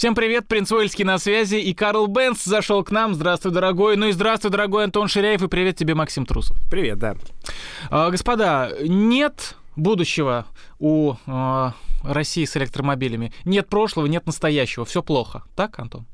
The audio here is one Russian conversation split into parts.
Всем привет, Принц Уэльский на связи, и Карл Бенц зашел к нам. Здравствуй, дорогой. Ну и здравствуй, дорогой Антон Ширяев, и привет тебе, Максим Трусов. Привет, да. А, господа, нет будущего у а, России с электромобилями. Нет прошлого, нет настоящего. Все плохо. Так, Антон?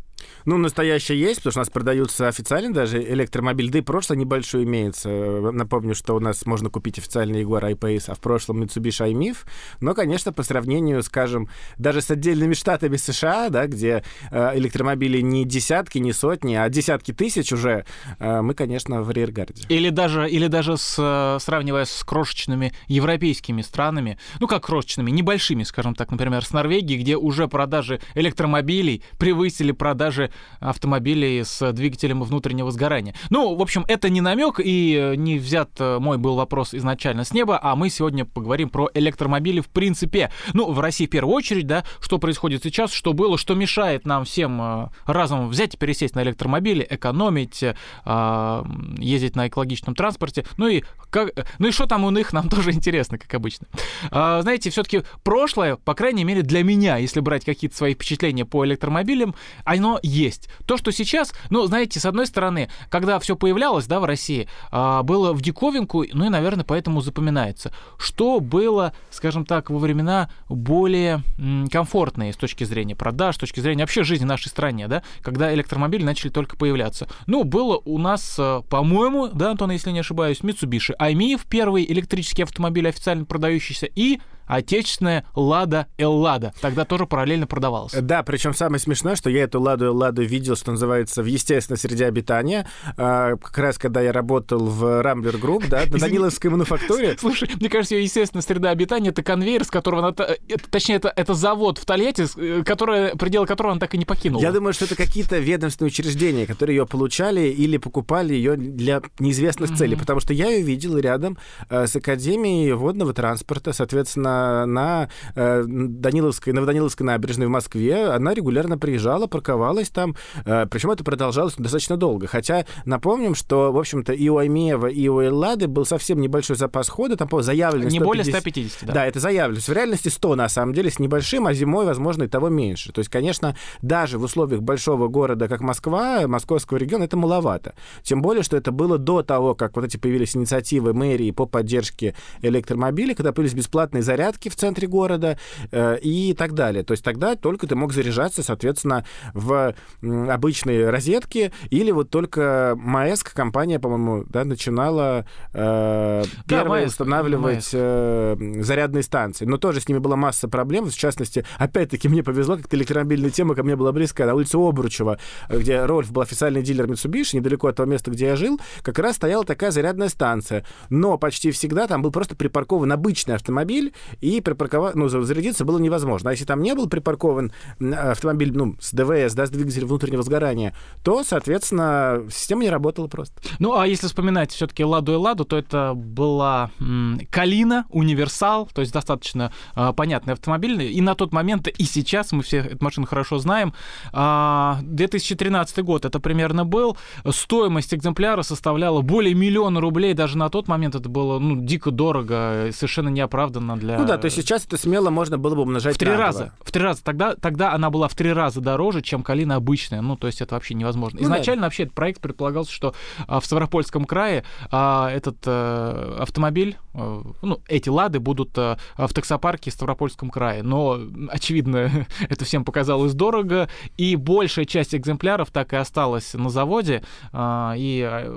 Ну, настоящее есть, потому что у нас продаются официально даже электромобиль, да и прошлое небольшое имеется. Напомню, что у нас можно купить официальный Jaguar I-Pace, а в прошлом Mitsubishi i-MiF. Но, конечно, по сравнению, скажем, даже с отдельными штатами США, да, где э, электромобили не десятки, не сотни, а десятки тысяч уже, э, мы, конечно, в реаргарде. Или даже, или даже с, э, сравнивая с крошечными европейскими странами, ну как крошечными, небольшими, скажем так, например, с Норвегией, где уже продажи электромобилей превысили продажи даже автомобилей с двигателем внутреннего сгорания. Ну, в общем, это не намек и не взят э, мой был вопрос изначально с неба, а мы сегодня поговорим про электромобили в принципе. Ну, в России в первую очередь, да, что происходит сейчас, что было, что мешает нам всем э, разом взять и пересесть на электромобили, экономить, э, ездить на экологичном транспорте. Ну и, как, ну и что там у них, нам тоже интересно, как обычно. Знаете, все-таки прошлое, по крайней мере для меня, если брать какие-то свои впечатления по электромобилям, оно есть. То, что сейчас, ну, знаете, с одной стороны, когда все появлялось, да, в России, а, было в диковинку, ну и, наверное, поэтому запоминается. Что было, скажем так, во времена более комфортные с точки зрения продаж, с точки зрения вообще жизни в нашей стране, да, когда электромобили начали только появляться. Ну, было у нас, а, по-моему, да, Антон, если не ошибаюсь, Mitsubishi iMIF, первый электрический автомобиль официально продающийся, и отечественная Лада Эллада. Тогда тоже параллельно продавалась. Да, причем самое смешное, что я эту Ладу Элладу видел, что называется, в естественной среде обитания. А, как раз когда я работал в Rambler Group, да, на Даниловской мануфактуре. Слушай, мне кажется, естественная среда обитания — это конвейер, с которого она... Это, точнее, это, это завод в Тольятти, э, который, пределы которого она так и не покинула. Я думаю, что это какие-то ведомственные учреждения, которые ее получали или покупали ее для неизвестных mm-hmm. целей, потому что я ее видел рядом э, с Академией водного транспорта, соответственно, на э, Даниловской, Новоданиловской набережной в Москве. Она регулярно приезжала, парковалась там. Э, Причем это продолжалось достаточно долго. Хотя напомним, что, в общем-то, и у Аймеева, и у Эллады был совсем небольшой запас хода, там, по заявлено Не более 150, да. Да, это заявлено. В реальности 100, на самом деле, с небольшим, а зимой, возможно, и того меньше. То есть, конечно, даже в условиях большого города, как Москва, московского региона, это маловато. Тем более, что это было до того, как вот эти появились инициативы мэрии по поддержке электромобилей, когда появились бесплатные заряды зарядки в центре города э, и так далее. То есть тогда только ты мог заряжаться, соответственно, в обычные розетки или вот только Маэск, компания, по-моему, да, начинала э, первой да, устанавливать э, зарядные станции. Но тоже с ними была масса проблем. В частности, опять-таки, мне повезло, как-то электромобильная тема ко мне была близка. На улице Обручева, где Рольф был официальный дилер Mitsubishi, недалеко от того места, где я жил, как раз стояла такая зарядная станция. Но почти всегда там был просто припаркован обычный автомобиль, и припарковать, ну, зарядиться было невозможно. А если там не был припаркован автомобиль, ну, с ДВС, да, с двигателем внутреннего сгорания, то, соответственно, система не работала просто. Ну, а если вспоминать все-таки Ладу и Ладу, то это была м, Калина, Универсал, то есть достаточно э, понятный автомобиль. И на тот момент, и сейчас мы все эту машину хорошо знаем. Э, 2013 год это примерно был. Стоимость экземпляра составляла более миллиона рублей. Даже на тот момент это было ну, дико дорого, совершенно неоправданно для ну да, то есть сейчас это смело можно было бы умножать в три раза. В три раза. Тогда, тогда она была в три раза дороже, чем калина обычная. Ну, то есть это вообще невозможно. Ну, Изначально да. вообще этот проект предполагался, что а, в Ставропольском крае а, этот а, автомобиль, а, ну, эти лады будут а, в таксопарке в Ставропольском крае. Но, очевидно, это всем показалось дорого, и большая часть экземпляров так и осталась на заводе, а, и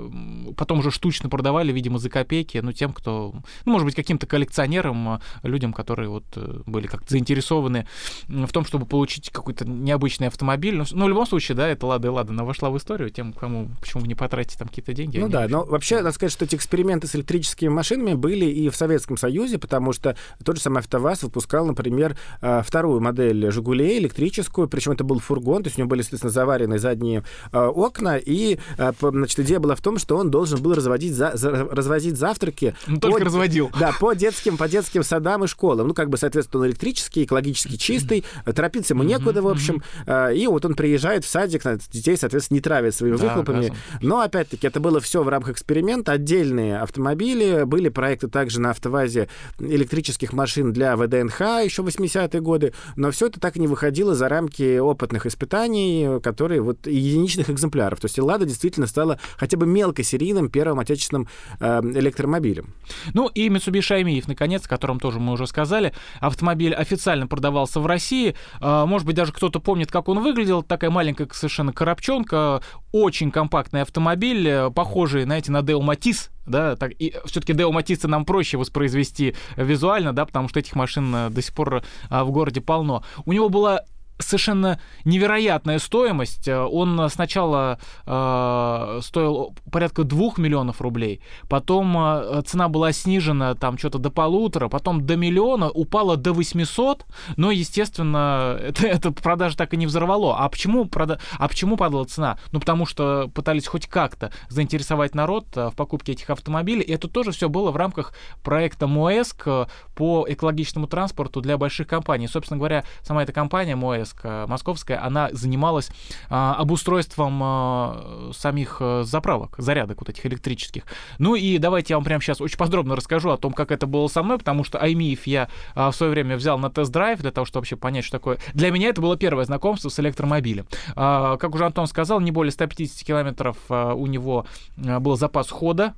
потом уже штучно продавали, видимо, за копейки, ну, тем, кто, ну, может быть, каким-то коллекционерам, людям, людям, которые вот э, были как-то заинтересованы в том, чтобы получить какой-то необычный автомобиль. Ну, ну в любом случае, да, это Лада и Лада, она вошла в историю, тем, кому, почему не потратить там какие-то деньги. Ну да, но вообще, надо сказать, что эти эксперименты с электрическими машинами были и в Советском Союзе, потому что тот же самый АвтоВАЗ выпускал, например, э, вторую модель «Жигулей» электрическую, причем это был фургон, то есть у него были, естественно, заварены задние э, окна, и, значит, идея была в том, что он должен был разводить, за, развозить завтраки. По, только разводил. Да, по детским, по детским садам самой школы. Ну, как бы, соответственно, он электрический, экологически чистый, торопиться ему некуда, в общем. А, и вот он приезжает в садик, детей, соответственно, не травит своими да, выхлопами. Газом. Но, опять-таки, это было все в рамках эксперимента. Отдельные автомобили, были проекты также на автовазе электрических машин для ВДНХ еще 80-е годы, но все это так и не выходило за рамки опытных испытаний, которые вот единичных экземпляров. То есть «Лада» действительно стала хотя бы мелкосерийным первым отечественным э, электромобилем. Ну и Mitsubishi Аймиев, наконец, о котором тоже мы уже сказали. Автомобиль официально продавался в России. Э, может быть, даже кто-то помнит, как он выглядел. Такая маленькая совершенно коробчонка, очень компактный автомобиль, э, похожий, знаете, на Deo Matiz, да, так, и все-таки Део Матисса нам проще воспроизвести визуально, да, потому что этих машин э, до сих пор в городе полно. У него была совершенно невероятная стоимость. Э, он сначала э, стоил порядка 2 миллионов рублей, потом э, цена была снижена там что-то до полутора, потом до миллиона, упала до 800, но, естественно, это, это продажа так и не взорвало. А почему, прода... а почему падала цена? Ну, потому что пытались хоть как-то заинтересовать народ э, в покупке этих автомобилей, и это тоже все было в рамках проекта МОЭСК по экологичному транспорту для больших компаний. Собственно говоря, сама эта компания МОЭСК МТС московская, она занималась а, обустройством а, самих а, заправок, зарядок вот этих электрических. Ну и давайте я вам прямо сейчас очень подробно расскажу о том, как это было со мной, потому что iMIF я а, в свое время взял на тест-драйв для того, чтобы вообще понять, что такое. Для меня это было первое знакомство с электромобилем. А, как уже Антон сказал, не более 150 километров а, у него а, был запас хода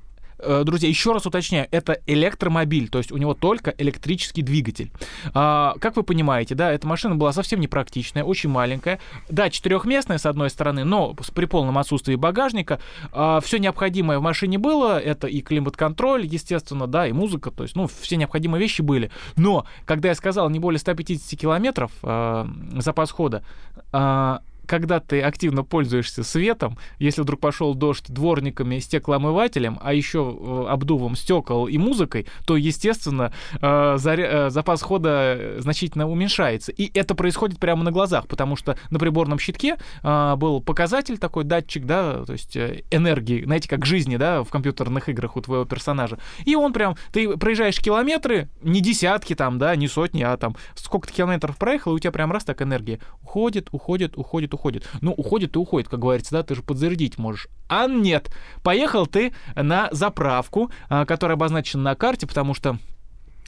друзья, еще раз уточняю, это электромобиль, то есть у него только электрический двигатель. А, как вы понимаете, да, эта машина была совсем непрактичная, очень маленькая. Да, четырехместная с одной стороны, но при полном отсутствии багажника. А, все необходимое в машине было, это и климат-контроль, естественно, да, и музыка, то есть, ну, все необходимые вещи были. Но, когда я сказал не более 150 километров э, запас хода, э, когда ты активно пользуешься светом, если вдруг пошел дождь дворниками, стеклоомывателем, а еще э, обдувом стекол и музыкой, то, естественно, э. Э, запас хода значительно уменьшается. И это происходит прямо на глазах, потому что на приборном щитке был показатель такой, датчик, да, то есть энергии, знаете, как жизни, да, в компьютерных играх у твоего персонажа. И он прям, ты проезжаешь километры, не десятки там, да, не сотни, а там сколько-то километров проехал, и у тебя прям раз так энергия уходит, уходит, уходит, уходит. Ну, уходит и уходит, как говорится, да, ты же подзарядить можешь. А нет, поехал ты на заправку, а, которая обозначена на карте, потому что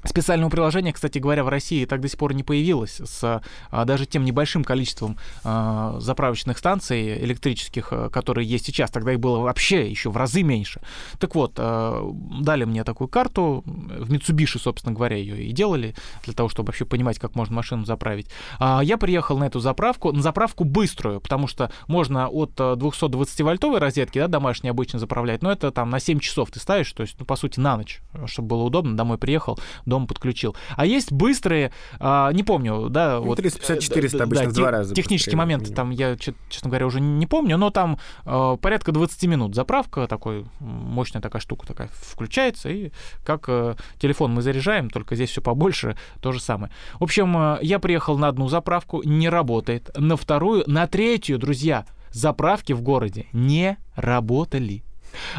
Специального приложения, кстати говоря, в России так до сих пор не появилось с а, даже тем небольшим количеством а, заправочных станций электрических, а, которые есть сейчас. Тогда их было вообще еще в разы меньше. Так вот, а, дали мне такую карту. В Mitsubishi, собственно говоря, ее и делали для того, чтобы вообще понимать, как можно машину заправить. А, я приехал на эту заправку, на заправку быструю, потому что можно от 220-вольтовой розетки, да, домашней обычно заправлять, но это там на 7 часов ты ставишь, то есть, ну, по сути, на ночь, чтобы было удобно, домой приехал, дома подключил. А есть быстрые, а, не помню, да, ну, вот... 350-400 обычно да, в два раза. Технический момент, там я, честно говоря, уже не помню, но там э, порядка 20 минут заправка, такой мощная такая штука такая включается, и как э, телефон мы заряжаем, только здесь все побольше, то же самое. В общем, э, я приехал на одну заправку, не работает, на вторую, на третью, друзья, заправки в городе не работали.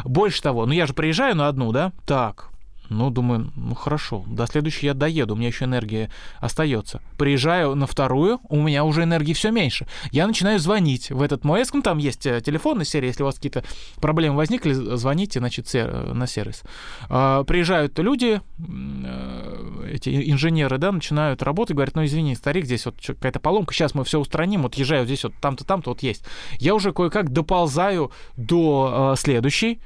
Больше того, ну я же приезжаю на одну, да? Так, ну, думаю, ну хорошо, до следующей я доеду, у меня еще энергия остается. Приезжаю на вторую, у меня уже энергии все меньше. Я начинаю звонить в этот МОЭСК, ну там есть э, телефонная серия, если у вас какие-то проблемы возникли, звоните, значит, на сервис. А, приезжают люди, э, эти инженеры, да, начинают работать, говорят, ну извини, старик, здесь вот какая-то поломка, сейчас мы все устраним, вот езжаю здесь вот там-то, там-то вот есть. Я уже кое-как доползаю до э, следующей,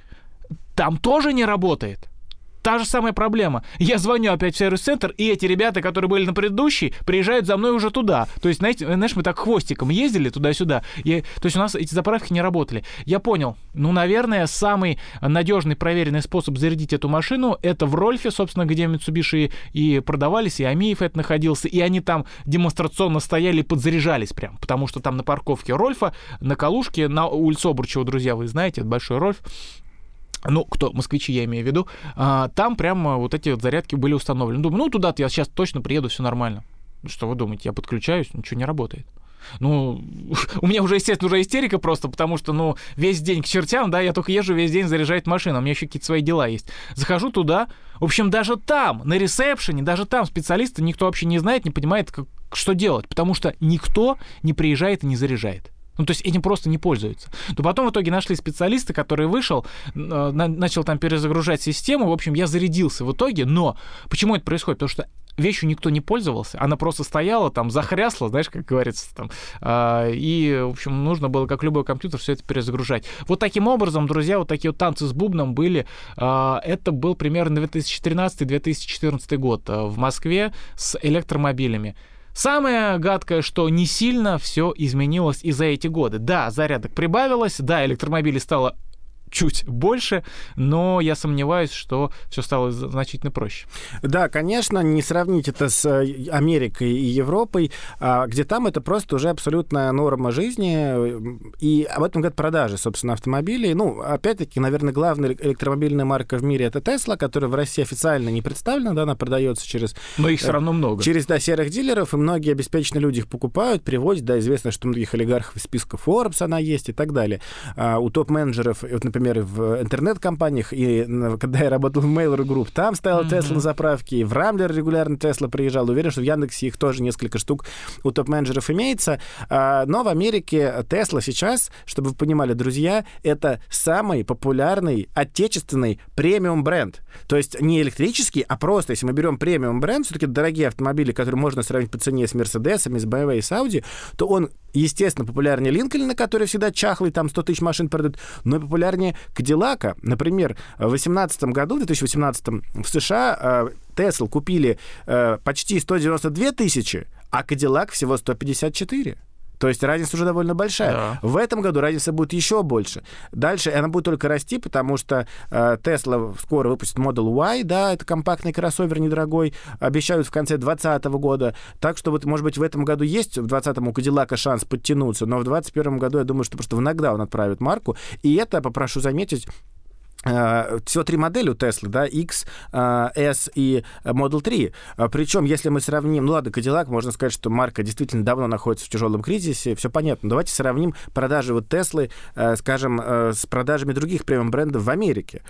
там тоже не работает. Та же самая проблема. Я звоню опять в сервис-центр, и эти ребята, которые были на предыдущей, приезжают за мной уже туда. То есть, знаете, знаешь, мы так хвостиком ездили туда-сюда. И, то есть у нас эти заправки не работали. Я понял. Ну, наверное, самый надежный, проверенный способ зарядить эту машину это в Рольфе, собственно, где Mitsubishi и продавались, и Амиев это находился, и они там демонстрационно стояли и подзаряжались прям, потому что там на парковке Рольфа, на Калушке, на улице Обручева, друзья, вы знаете, это большой Рольф, ну, кто, москвичи я имею в виду, а, там прямо вот эти вот зарядки были установлены. Думаю, ну, туда-то я сейчас точно приеду, все нормально. Что вы думаете, я подключаюсь, ничего не работает. Ну, у меня уже, естественно, уже истерика просто, потому что, ну, весь день к чертям, да, я только езжу весь день заряжать машину, у меня еще какие-то свои дела есть. Захожу туда, в общем, даже там, на ресепшене, даже там специалисты никто вообще не знает, не понимает, как, что делать, потому что никто не приезжает и не заряжает. Ну, то есть этим просто не пользуются. Но потом в итоге нашли специалиста, который вышел, э, начал там перезагружать систему. В общем, я зарядился в итоге, но почему это происходит? Потому что вещью никто не пользовался, она просто стояла там, захрясла, знаешь, как говорится там, э, и, в общем, нужно было, как любой компьютер, все это перезагружать. Вот таким образом, друзья, вот такие вот танцы с бубном были. Э, это был примерно 2013-2014 год в Москве с электромобилями. Самое гадкое, что не сильно все изменилось и за эти годы. Да, зарядок прибавилось, да, электромобилей стало чуть больше, но я сомневаюсь, что все стало значительно проще. Да, конечно, не сравнить это с э, Америкой и Европой, а, где там это просто уже абсолютная норма жизни, и об этом говорят продажи, собственно, автомобилей. Ну, опять-таки, наверное, главная электромобильная марка в мире это Tesla, которая в России официально не представлена, да, она продается через... Но их все э, равно много. Через, да, серых дилеров, и многие обеспеченные люди их покупают, привозят, да, известно, что у многих олигархов из списка Forbes она есть и так далее. А у топ-менеджеров, вот, например, например, в интернет-компаниях, и когда я работал в Mail.ru Group, там стоял Tesla mm-hmm. на заправке, и в Рамблер регулярно Tesla приезжал. Уверен, что в Яндексе их тоже несколько штук у топ-менеджеров имеется. А, но в Америке Tesla сейчас, чтобы вы понимали, друзья, это самый популярный отечественный премиум бренд. То есть не электрический, а просто, если мы берем премиум бренд, все-таки дорогие автомобили, которые можно сравнить по цене с Мерседесами, с BMW и с Audi, то он естественно, популярнее Линкольна, который всегда чахлый, там 100 тысяч машин продают, но и популярнее Кадиллака. Например, в 2018 году, в 2018 в США Тесла купили э, почти 192 тысячи, а Кадиллак всего 154. То есть разница уже довольно большая. Да. В этом году разница будет еще больше. Дальше она будет только расти, потому что э, Tesla скоро выпустит Model Y, да, это компактный кроссовер недорогой, обещают в конце 2020 года. Так что вот, может быть, в этом году есть в 2020 у Кадиллака шанс подтянуться, но в 2021 году я думаю, что просто в нокдаун отправит марку. И это, попрошу заметить, Э, всего три модели у Tesla, да, X, э, S и Model 3. Э, Причем, если мы сравним, ну ладно, Cadillac, можно сказать, что марка действительно давно находится в тяжелом кризисе, все понятно. Давайте сравним продажи вот Tesla, скажем, с продажами других премиум брендов в Америке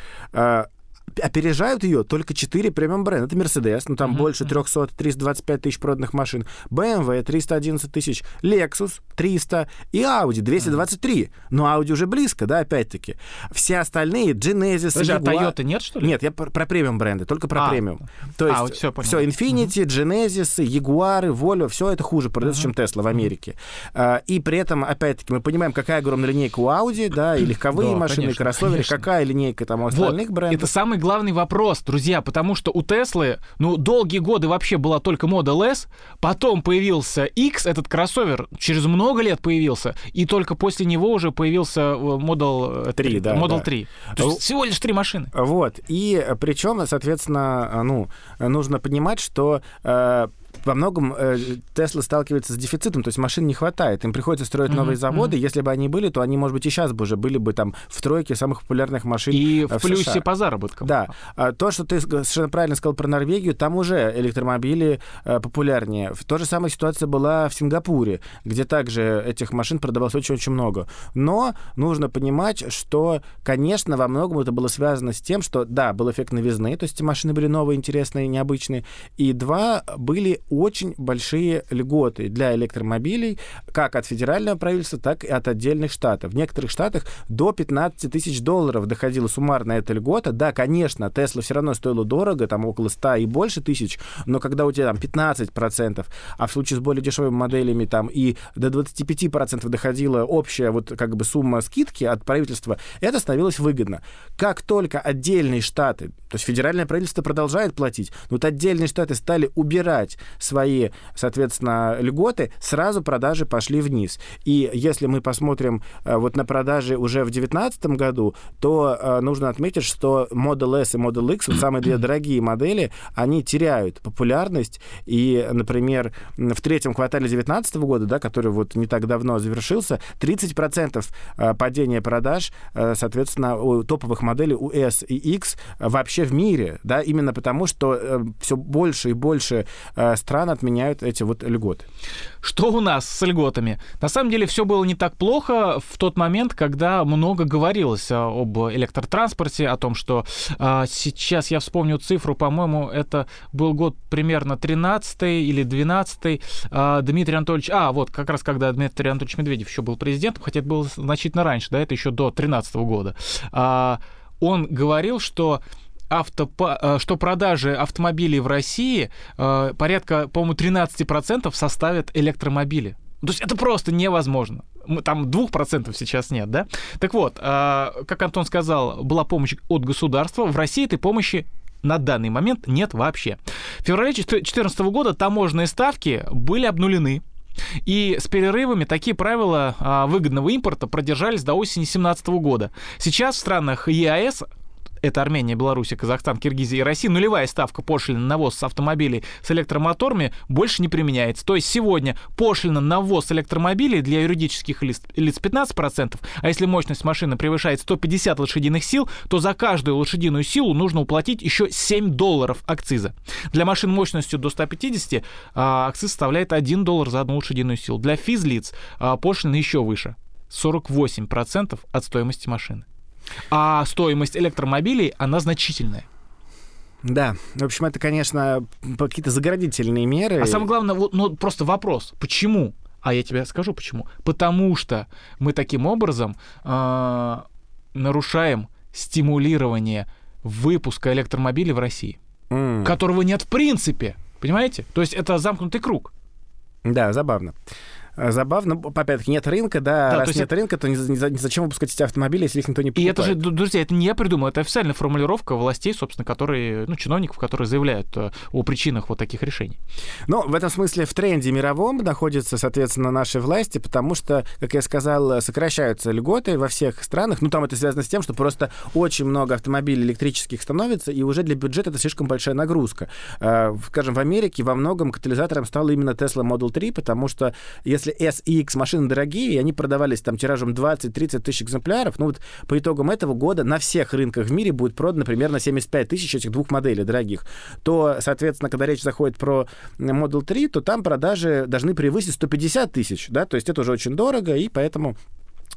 опережают ее только 4 премиум бренда. Это Mercedes, ну там uh-huh. больше 300, 325 тысяч проданных машин, BMW 311 тысяч, Lexus 300 и Audi 223. Uh-huh. Но Audi уже близко, да, опять-таки. Все остальные, Genesis, Подожди, Jaguar... а Toyota нет, что ли? Нет, я про, про премиум бренды, только про а. премиум. То есть а, вот все, все, Infiniti, uh-huh. Genesis, Jaguar, Volvo, все это хуже продается, uh-huh. чем Tesla в Америке. Uh-huh. И при этом, опять-таки, мы понимаем, какая огромная линейка у Audi, да, и легковые машины, и кроссоверы, какая линейка там у остальных вот. брендов. Это самый главный вопрос, друзья, потому что у Теслы, ну, долгие годы вообще была только Model S, потом появился X, этот кроссовер через много лет появился, и только после него уже появился э, Model 3, 3 да, Model да. 3. То есть всего лишь три машины. Вот, и причем, соответственно, ну, нужно понимать, что э, во многом э, Тесла сталкивается с дефицитом, то есть машин не хватает. Им приходится строить mm-hmm. новые заводы. Mm-hmm. Если бы они были, то они, может быть, и сейчас бы уже были бы там в тройке самых популярных машин И в, в плюсе США. по заработкам. Да. А, то, что ты совершенно правильно сказал про Норвегию, там уже электромобили э, популярнее. То же самая ситуация была в Сингапуре, где также этих машин продавалось очень-очень много. Но нужно понимать, что, конечно, во многом это было связано с тем, что, да, был эффект новизны, то есть эти машины были новые, интересные, необычные, и два, были очень большие льготы для электромобилей, как от федерального правительства, так и от отдельных штатов. В некоторых штатах до 15 тысяч долларов доходила суммарная эта льгота. Да, конечно, Тесла все равно стоила дорого, там около 100 и больше тысяч, но когда у тебя там 15%, а в случае с более дешевыми моделями там и до 25% доходила общая вот как бы сумма скидки от правительства, это становилось выгодно. Как только отдельные штаты, то есть федеральное правительство продолжает платить, но вот отдельные штаты стали убирать свои, соответственно, льготы, сразу продажи пошли вниз. И если мы посмотрим э, вот на продажи уже в 2019 году, то э, нужно отметить, что Model S и Model X, вот самые две дорогие модели, они теряют популярность. И, например, в третьем квартале 2019 года, да, который вот не так давно завершился, 30% э, падения продаж, соответственно, у топовых моделей у S и X вообще в мире, да, именно потому, что все больше и больше стран страны отменяют эти вот льготы. Что у нас с льготами? На самом деле все было не так плохо в тот момент, когда много говорилось об электротранспорте, о том, что а, сейчас я вспомню цифру, по-моему, это был год примерно 13 или 12 а, Дмитрий Анатольевич, а, вот как раз когда Дмитрий Анатольевич Медведев еще был президентом, хотя это было значительно раньше, да, это еще до 13 года, а, он говорил, что автопа, э, что продажи автомобилей в России э, порядка, по-моему, 13% составят электромобили. То есть это просто невозможно. Там 2% сейчас нет, да? Так вот, э, как Антон сказал, была помощь от государства. В России этой помощи на данный момент нет вообще. В феврале 2014 года таможенные ставки были обнулены. И с перерывами такие правила выгодного импорта продержались до осени 2017 года. Сейчас в странах ЕАЭС это Армения, Беларусь, Казахстан, Киргизия и Россия, нулевая ставка пошлины на ввоз автомобилей с электромоторами больше не применяется. То есть сегодня пошлина на ввоз электромобилей для юридических лиц 15%, а если мощность машины превышает 150 лошадиных сил, то за каждую лошадиную силу нужно уплатить еще 7 долларов акциза. Для машин мощностью до 150 а, акциз составляет 1 доллар за одну лошадиную силу. Для физлиц а, пошлина еще выше. 48% от стоимости машины. А стоимость электромобилей, она значительная. Да, в общем, это, конечно, какие-то заградительные меры. А самое главное, вот, ну, просто вопрос, почему? А я тебе скажу почему. Потому что мы таким образом э, нарушаем стимулирование выпуска электромобилей в России, mm. которого нет в принципе. Понимаете? То есть это замкнутый круг. Да, забавно. Э, забавно. Опять-таки, нет рынка, да, да раз нет это... рынка, то не, не, зачем выпускать эти автомобили, если их никто не покупает? И это же, друзья, это не я придумал, это официальная формулировка властей, собственно, которые, ну, чиновников, которые заявляют э, о причинах вот таких решений. Ну, в этом смысле в тренде мировом находятся, соответственно, наши власти, потому что, как я сказал, сокращаются льготы во всех странах. Ну, там это связано с тем, что просто очень много автомобилей электрических становится, и уже для бюджета это слишком большая нагрузка. Э, скажем, в Америке во многом катализатором стал именно Tesla Model 3, потому что если если S и X машины дорогие, и они продавались там тиражом 20-30 тысяч экземпляров, ну вот по итогам этого года на всех рынках в мире будет продано примерно 75 тысяч этих двух моделей дорогих, то, соответственно, когда речь заходит про Model 3, то там продажи должны превысить 150 тысяч, да, то есть это уже очень дорого, и поэтому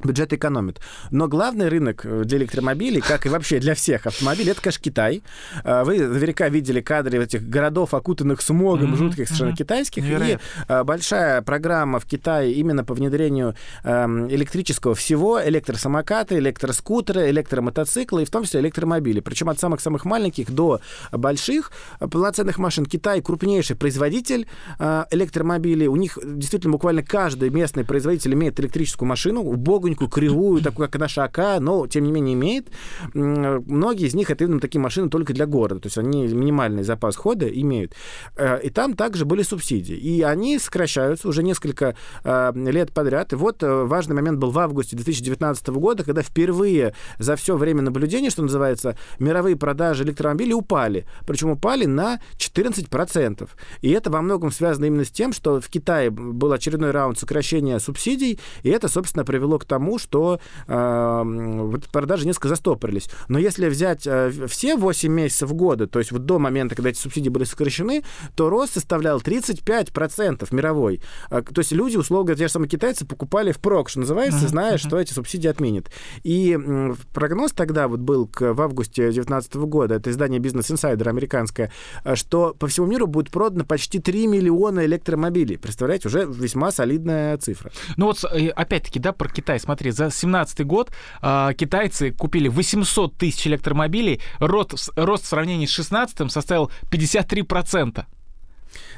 бюджет экономит. Но главный рынок э, для электромобилей, как и вообще для всех автомобилей, это, конечно, Китай. А, вы наверняка видели кадры этих городов, окутанных смогом, mm-hmm. жутких совершенно mm-hmm. китайских. Невероятно. И а, большая программа в Китае именно по внедрению эм, электрического всего, электросамокаты, электроскутеры, электромотоциклы и в том числе электромобили. Причем от самых-самых маленьких до больших полноценных машин. Китай крупнейший производитель э, электромобилей. У них действительно буквально каждый местный производитель имеет электрическую машину. У Погоньку, кривую, такую, как наша АК, но, тем не менее, имеет. Многие из них это именно такие машины только для города, то есть они минимальный запас хода имеют. Э, и там также были субсидии. И они сокращаются уже несколько э, лет подряд. И вот э, важный момент был в августе 2019 года, когда впервые за все время наблюдения, что называется, мировые продажи электромобилей упали. Причем упали на 14%. И это во многом связано именно с тем, что в Китае был очередной раунд сокращения субсидий, и это, собственно, привело к тому, что э, продажи несколько застопорились. Но если взять э, все 8 месяцев года, то есть вот до момента, когда эти субсидии были сокращены, то рост составлял 35% мировой. Э, то есть люди, условно, те же самые китайцы, покупали впрок, что называется, зная, что эти субсидии отменят. И э, прогноз тогда вот был к, в августе 2019 года, это издание Business Insider американское, э, что по всему миру будет продано почти 3 миллиона электромобилей. Представляете, уже весьма солидная цифра. Ну вот, э, опять-таки, да, про Китай смотри, за 17 год э, китайцы купили 800 тысяч электромобилей, рост, рост в сравнении с 16 составил 53%.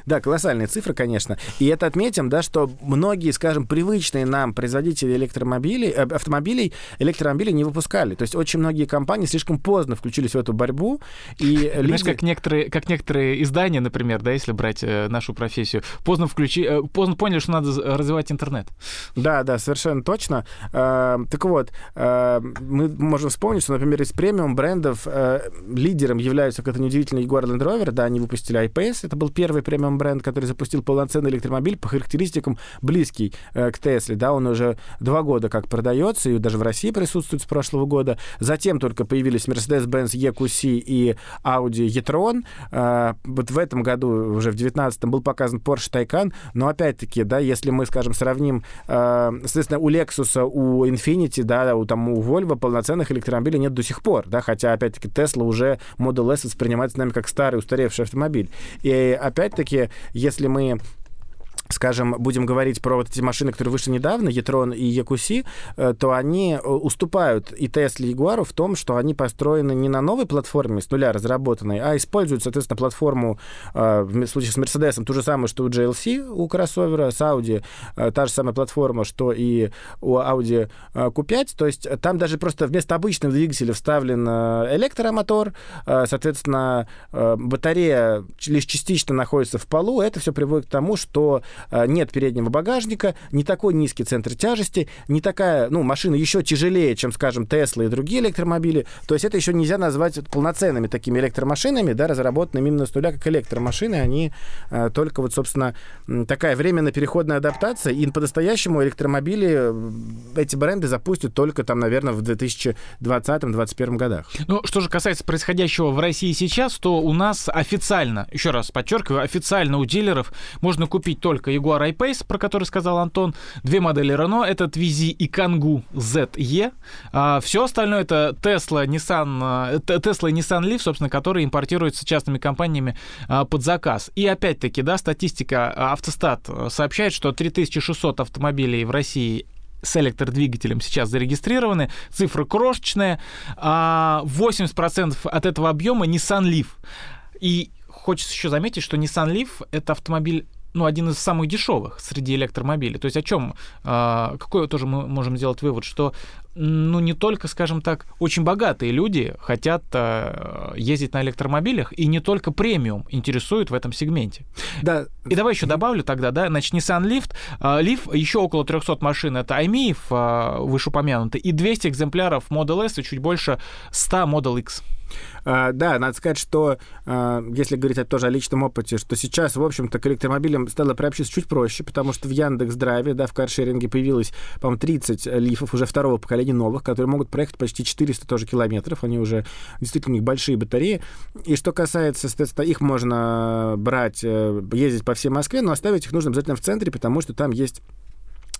Да, колоссальные цифры, конечно. И это отметим, да, что многие, скажем, привычные нам производители электромобилей, э, автомобилей, электромобилей не выпускали. То есть очень многие компании слишком поздно включились в эту борьбу. И Знаешь, люди... как, некоторые, как некоторые издания, например, да, если брать э, нашу профессию, поздно, включи, э, поздно поняли, что надо развивать интернет. Да, да, совершенно точно. Э, так вот, э, мы можем вспомнить, что, например, из премиум брендов э, лидером являются, как это неудивительно, Jaguar Land Rover, да, они выпустили I-Pace, это был первый премиум бренд, который запустил полноценный электромобиль по характеристикам близкий э, к Тесле, да, он уже два года как продается, и даже в России присутствует с прошлого года. Затем только появились Mercedes-Benz EQC и Audi e-tron. Э, вот в этом году, уже в 2019 был показан Porsche Taycan, но опять-таки, да, если мы, скажем, сравним, э, соответственно, у Lexus, у Infiniti, да, у, там, у Volvo полноценных электромобилей нет до сих пор, да, хотя, опять-таки, Tesla уже Model S воспринимается нами как старый, устаревший автомобиль. И опять-таки, если мы скажем, будем говорить про вот эти машины, которые вышли недавно, e-tron и EQC, э, то они э, уступают и Tesla, и Jaguar в том, что они построены не на новой платформе с нуля разработанной, а используют, соответственно, платформу, э, в случае с Mercedes, ту же самую, что у GLC, у кроссовера, с Audi, та же самая платформа, что и у Audi Q5, то есть там даже просто вместо обычного двигателя вставлен электромотор, соответственно, батарея лишь частично находится в полу, это все приводит к тому, что нет переднего багажника, не такой низкий центр тяжести, не такая, ну, машина еще тяжелее, чем, скажем, Тесла и другие электромобили. То есть это еще нельзя назвать полноценными такими электромашинами, да, разработанными именно с нуля, как электромашины. Они э, только вот, собственно, такая временно переходная адаптация. И по-настоящему электромобили э, эти бренды запустят только там, наверное, в 2020-2021 годах. Ну, что же касается происходящего в России сейчас, то у нас официально, еще раз подчеркиваю, официально у дилеров можно купить только только Jaguar I-Pace, про который сказал Антон, две модели Renault, это Twizy и Kangoo ZE. А все остальное это Tesla, Nissan, Tesla и Nissan Leaf, собственно, которые импортируются частными компаниями а, под заказ. И опять-таки, да, статистика Автостат сообщает, что 3600 автомобилей в России с электродвигателем сейчас зарегистрированы, цифры крошечные, а 80% от этого объема Nissan Leaf. И хочется еще заметить, что Nissan Leaf — это автомобиль ну, один из самых дешевых среди электромобилей. То есть о чем, э, какой тоже мы можем сделать вывод, что ну, не только, скажем так, очень богатые люди хотят э, ездить на электромобилях, и не только премиум интересует в этом сегменте. Да. И давай еще добавлю тогда, да, значит, Nissan Leaf, э, Leaf еще около 300 машин, это iMIF, э, вышеупомянутый, и 200 экземпляров Model S и чуть больше 100 Model X. А, да, надо сказать, что а, если говорить тоже о личном опыте, что сейчас, в общем-то, к электромобилям стало приобщиться чуть проще, потому что в Яндекс Драйве, да, в каршеринге появилось, по-моему, 30 лифов уже второго поколения новых, которые могут проехать почти 400 тоже километров. Они уже действительно у них большие батареи. И что касается, соответственно, их можно брать, э, ездить по всей Москве, но оставить их нужно обязательно в центре, потому что там есть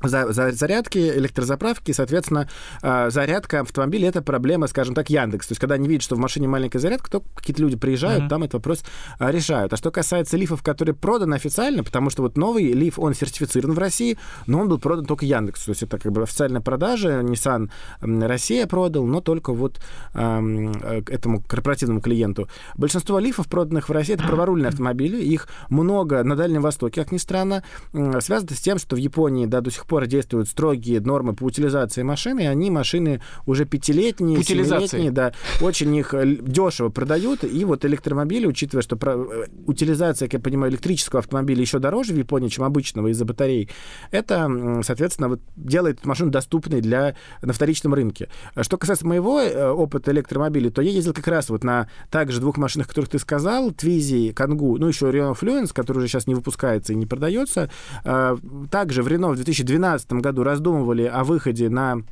за, за, зарядки, электрозаправки, соответственно, э, зарядка автомобиля это проблема, скажем так, Яндекс. То есть, когда они видят, что в машине маленькая зарядка, то какие-то люди приезжают, mm-hmm. там этот вопрос э, решают. А что касается лифов, которые проданы официально, потому что вот новый лиф, он сертифицирован в России, но он был продан только Яндекс. То есть, это как бы официальная продажа, Nissan Россия продал, но только вот эм, э, этому корпоративному клиенту. Большинство лифов, проданных в России, это праворульные автомобили. Их много на Дальнем Востоке, как ни странно. Связано с тем, что в Японии, да, до сих пор действуют строгие нормы по утилизации машины, и они машины уже пятилетние, семилетние, да, очень их э, дешево продают, и вот электромобили, учитывая, что э, утилизация, как я понимаю, электрического автомобиля еще дороже в Японии, чем обычного из-за батарей, это, соответственно, вот делает машину доступной для, на вторичном рынке. Что касается моего э, опыта электромобилей, то я ездил как раз вот на также двух машинах, которых ты сказал, Тwizy, Кангу, ну, еще Renault Fluence, который уже сейчас не выпускается и не продается. Также в Renault в 2012 2012 году раздумывали о выходе на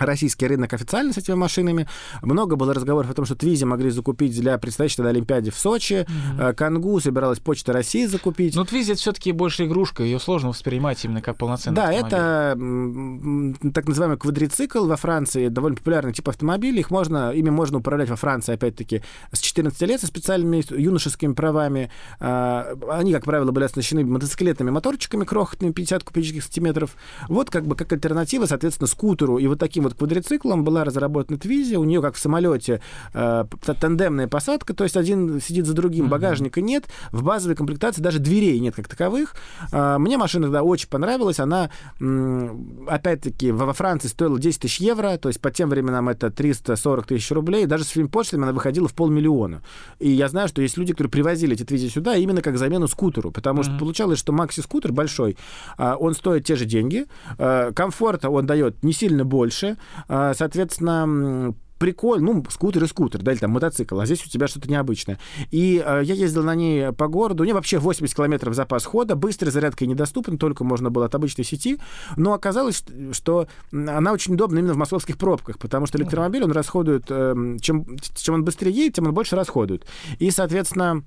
российский рынок официально с этими машинами. Много было разговоров о том, что Твизи могли закупить для предстоящей тогда Олимпиаде в Сочи. Mm-hmm. Кангу собиралась Почта России закупить. Но Твизи это все-таки больше игрушка, ее сложно воспринимать именно как полноценный Да, автомобиль. это так называемый квадрицикл во Франции, довольно популярный тип автомобилей. Их можно, ими можно управлять во Франции, опять-таки, с 14 лет со специальными юношескими правами. А, они, как правило, были оснащены мотоциклетными моторчиками крохотными, 50 кубических сантиметров. Вот как бы как альтернатива, соответственно, скутеру и вот таким вот вот квадрициклом была разработана Твизи, у нее как в самолете э, тандемная посадка, то есть один сидит за другим, mm-hmm. багажника нет, в базовой комплектации даже дверей нет как таковых. Э, мне машина тогда очень понравилась, она, опять-таки, во Франции стоила 10 тысяч евро, то есть по тем временам это 340 тысяч рублей, даже с филмпочлами она выходила в полмиллиона. И я знаю, что есть люди, которые привозили эти Твизи сюда именно как замену скутеру, потому mm-hmm. что получалось, что макси-скутер большой, э, он стоит те же деньги, э, комфорта он дает не сильно больше, а, соответственно, прикольно, ну, скутер и скутер, да, или там мотоцикл, а здесь у тебя что-то необычное. И э, я ездил на ней по городу, у нее вообще 80 километров запас хода, быстрой зарядкой недоступен, только можно было от обычной сети, но оказалось, что она очень удобна именно в московских пробках, потому что электромобиль, он расходует, э, чем, чем он быстрее едет, тем он больше расходует. И, соответственно,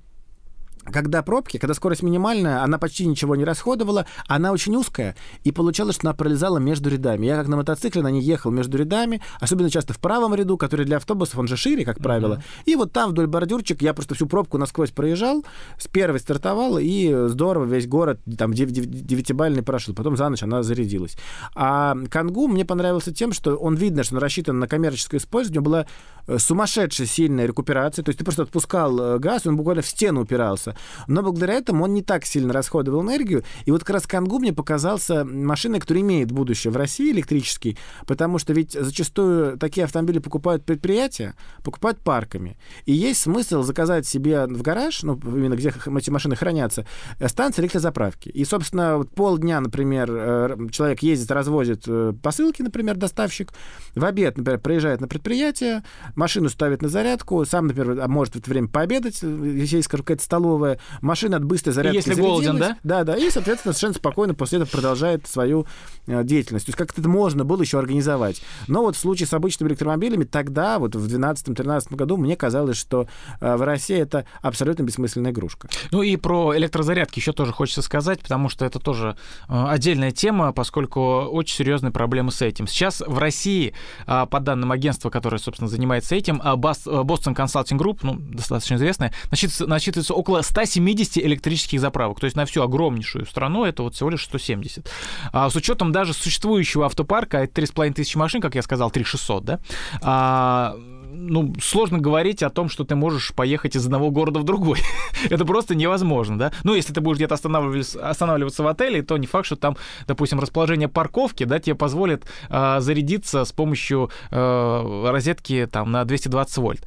когда пробки, когда скорость минимальная, она почти ничего не расходовала, она очень узкая, и получалось, что она пролезала между рядами. Я как на мотоцикле на ней ехал между рядами, особенно часто в правом ряду, который для автобусов, он же шире, как правило. Mm-hmm. И вот там вдоль бордюрчик я просто всю пробку насквозь проезжал, с первой стартовал, и здорово весь город, там, девятибальный прошел. Потом за ночь она зарядилась. А Кангу мне понравился тем, что он видно, что он рассчитан на коммерческое использование, была э, сумасшедшая сильная рекуперация, то есть ты просто отпускал э, газ, он буквально в стену упирался. Но благодаря этому он не так сильно расходовал энергию. И вот как раз Кангу мне показался машиной, которая имеет будущее в России электрический, потому что ведь зачастую такие автомобили покупают предприятия, покупают парками. И есть смысл заказать себе в гараж, ну, именно где эти машины хранятся, э, станции электрозаправки. И, собственно, вот полдня, например, э, человек ездит, развозит э, посылки, например, доставщик, в обед, например, приезжает на предприятие, машину ставит на зарядку, сам, например, а может в это время пообедать, если есть какая-то столовая, машина от быстрой зарядки Если голоден, да? Да, да, и, соответственно, совершенно спокойно после этого продолжает свою э, деятельность. То есть как-то это можно было еще организовать. Но вот в случае с обычными электромобилями тогда, вот в 2012-2013 году, мне казалось, что э, в России это абсолютно бессмысленная игрушка. Ну и про электрозарядки еще тоже хочется сказать, потому что это тоже э, отдельная тема, поскольку очень серьезные проблемы с этим. Сейчас в России, по данным агентства, которое, собственно, занимается этим, Boston Consulting Group, ну, достаточно известное, насчитывается около 100 170 электрических заправок. То есть на всю огромнейшую страну это вот всего лишь 170. А с учетом даже существующего автопарка, это 3,5 тысячи машин, как я сказал, 3600, да, а, ну, сложно говорить о том, что ты можешь поехать из одного города в другой. это просто невозможно, да. Ну, если ты будешь где-то останавливаться, останавливаться в отеле, то не факт, что там, допустим, расположение парковки, да, тебе позволит э, зарядиться с помощью э, розетки там на 220 вольт.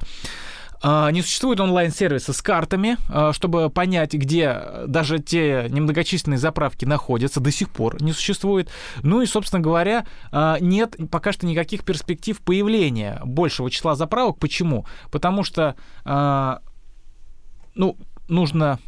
А, не существует онлайн-сервиса с картами, а, чтобы понять, где даже те немногочисленные заправки находятся, до сих пор не существует. Ну и, собственно говоря, а, нет пока что никаких перспектив появления большего числа заправок. Почему? Потому что ну, нужно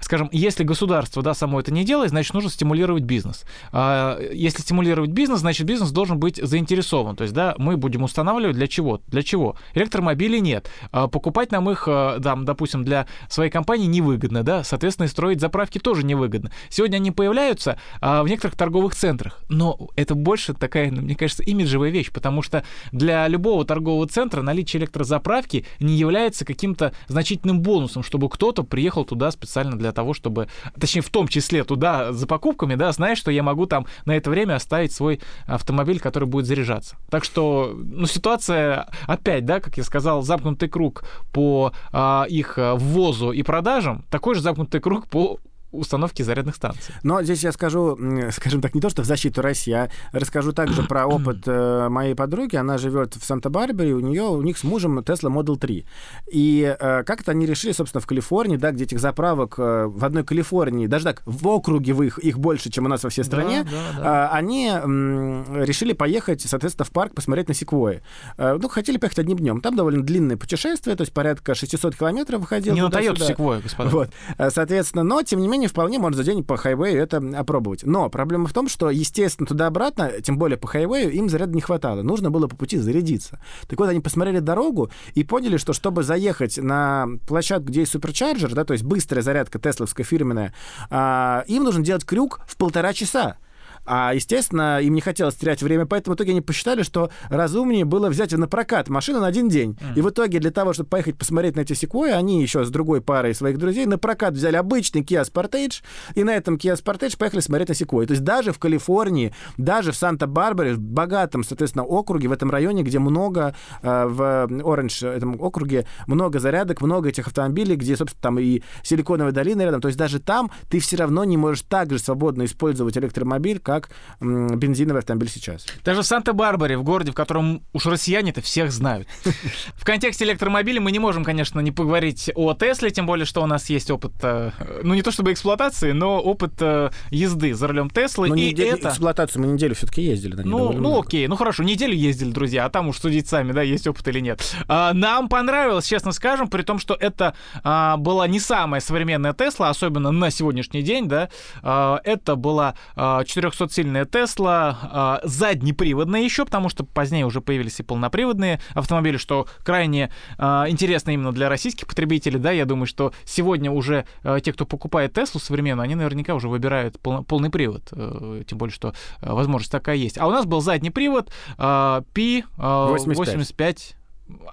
скажем, если государство да, само это не делает, значит, нужно стимулировать бизнес. А, если стимулировать бизнес, значит, бизнес должен быть заинтересован. То есть, да, мы будем устанавливать для чего? Для чего? Электромобилей нет. А, покупать нам их, там, допустим, для своей компании невыгодно, да, соответственно, и строить заправки тоже невыгодно. Сегодня они появляются а, в некоторых торговых центрах, но это больше такая, мне кажется, имиджевая вещь, потому что для любого торгового центра наличие электрозаправки не является каким-то значительным бонусом, чтобы кто-то приехал туда специально для того, чтобы, точнее, в том числе туда за покупками, да, знаешь, что я могу там на это время оставить свой автомобиль, который будет заряжаться. Так что, ну, ситуация, опять, да, как я сказал, замкнутый круг по а, их ввозу и продажам, такой же замкнутый круг по установки зарядных станций. Но здесь я скажу, скажем так, не то, что в защиту России, а расскажу также про опыт э, моей подруги. Она живет в Санта-Барбаре, у нее, у них с мужем Tesla Model 3. И э, как-то они решили, собственно, в Калифорнии, да, где этих заправок э, в одной Калифорнии, даже так, в округе в их, их больше, чем у нас во всей стране, да, да, да. они решили поехать, соответственно, в парк посмотреть на секвои. ну, хотели поехать одним днем. Там довольно длинное путешествие, то есть порядка 600 километров выходило. Не на Toyota секвой, господа. Вот. Соответственно, но, тем не менее, вполне можно за день по хайвею это опробовать. Но проблема в том, что, естественно, туда-обратно, тем более по хайвею, им заряда не хватало. Нужно было по пути зарядиться. Так вот, они посмотрели дорогу и поняли, что чтобы заехать на площадку, где есть суперчарджер, да, то есть быстрая зарядка тесловская фирменная, а, им нужно делать крюк в полтора часа. А, естественно, им не хотелось терять время, поэтому в итоге они посчитали, что разумнее было взять на прокат машину на один день. Mm. И в итоге для того, чтобы поехать посмотреть на эти секвои, они еще с другой парой своих друзей на прокат взяли обычный Kia Sportage, и на этом Kia Sportage поехали смотреть на секвои. То есть даже в Калифорнии, даже в Санта-Барбаре, в богатом, соответственно, округе, в этом районе, где много, э, в Оранж, этом округе, много зарядок, много этих автомобилей, где, собственно, там и Силиконовая долина рядом, то есть даже там ты все равно не можешь так же свободно использовать электромобиль, как как бензиновый автомобиль сейчас. Даже в Санта-Барбаре, в городе, в котором уж россияне-то всех знают. В контексте электромобиля мы не можем, конечно, не поговорить о Тесле, тем более, что у нас есть опыт, э, ну не то чтобы эксплуатации, но опыт э, езды за рулем Теслы. Но и неделю, это... эксплуатацию мы неделю все-таки ездили на ней. Ну, ну окей, ну хорошо, неделю ездили, друзья, а там уж судить сами, да, есть опыт или нет. А, нам понравилось, честно скажем, при том, что это а, была не самая современная Тесла, особенно на сегодняшний день, да, а, это была а, 400-сильная Тесла, а, заднеприводная еще, потому что позднее уже появились и полноприводные автомобили, что крайне а, интересно именно для российских потребителей, да, я думаю, что сегодня уже а, те, кто покупает Теслу современную, они наверняка уже выбирают пол, полный привод, а, тем более, что а, возможность такая есть. А у нас был задний привод а, P а, 85. 85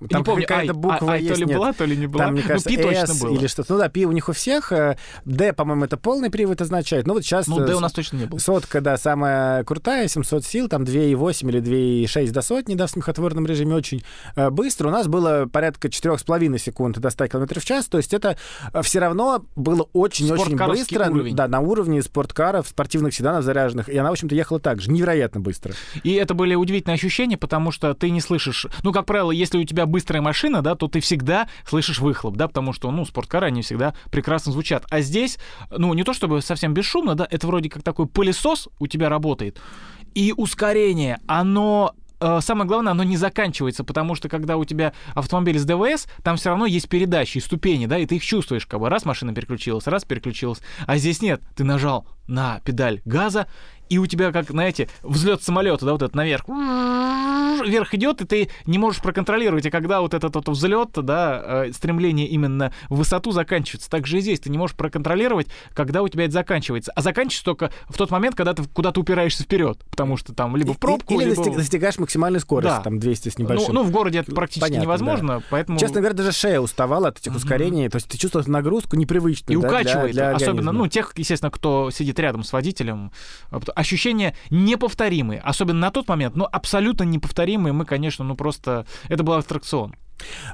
там не помню, какая-то буква а, есть, то ли нет. была, то ли не была. Там, мне кажется, ну, Пи точно S было. или что-то. Ну да, Пи у них у всех. э, Д, по-моему, это полный привод означает. Ну вот сейчас... Ну, э, Д у нас точно не было. Сотка, да, самая крутая, 700 сил, там 2,8 или 2,6 до сотни, да, в смехотворном режиме очень э, быстро. У нас было порядка 4,5 секунд до 100 км в час, то есть это все равно было очень-очень быстро. уровень. Да, на уровне спорткаров, спортивных седанов заряженных. И она, в общем-то, ехала так же, невероятно быстро. И это были удивительные ощущения, потому что ты не слышишь... Ну, как правило, если у тебя быстрая машина, да, то ты всегда слышишь выхлоп, да, потому что, ну, спорткары, они всегда прекрасно звучат. А здесь, ну, не то чтобы совсем бесшумно, да, это вроде как такой пылесос у тебя работает. И ускорение, оно э, самое главное, оно не заканчивается, потому что когда у тебя автомобиль с ДВС, там все равно есть передачи, ступени, да, и ты их чувствуешь, как бы раз машина переключилась, раз переключилась, а здесь нет, ты нажал на педаль газа, и у тебя, как, знаете, взлет самолета, да, вот этот наверх, вверх идет, и ты не можешь проконтролировать, и когда вот этот вот взлет, да, э, стремление именно в высоту заканчивается. Так же и здесь ты не можешь проконтролировать, когда у тебя это заканчивается. А заканчивается только в тот момент, когда ты куда-то упираешься вперед, потому что там либо в пробку, Или либо... достиг- достигаешь максимальной скорости, Да. там 200 с Ну, небольшим. ну, в городе это практически Понятно, невозможно, поэтому... Честно говоря, даже шея уставала от этих Мгм. ускорений. То есть ты чувствуешь нагрузку непривычную И да, для- укачивает, для особенно, организма. ну, тех, естественно, кто сидит рядом с водителем. А, Ощущения неповторимые, особенно на тот момент, но абсолютно неповторимые. Мы, конечно, ну просто... Это был аттракцион.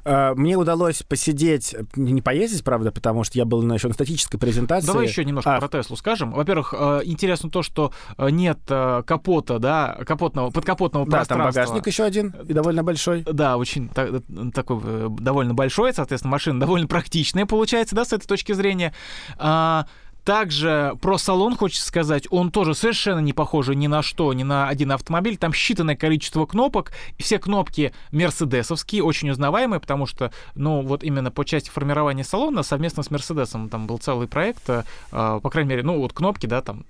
А, Мне удалось посидеть, не поездить, правда, потому что я был на еще на статической презентации. Давай еще немножко А. про Теслу скажем. Во-первых, э, интересно то, что э, нет э, капота, да, капотного, подкапотного Да, там пространства. багажник еще один, и довольно большой. Да, очень та- э, такой довольно большой, соответственно, машина довольно практичная получается, да, с этой точки зрения. Также про салон хочется сказать, он тоже совершенно не похож ни на что, ни на один автомобиль. Там считанное количество кнопок, и все кнопки мерседесовские, очень узнаваемые, потому что, ну, вот именно по части формирования салона совместно с Мерседесом там был целый проект, э, по крайней мере, ну, вот кнопки, да, там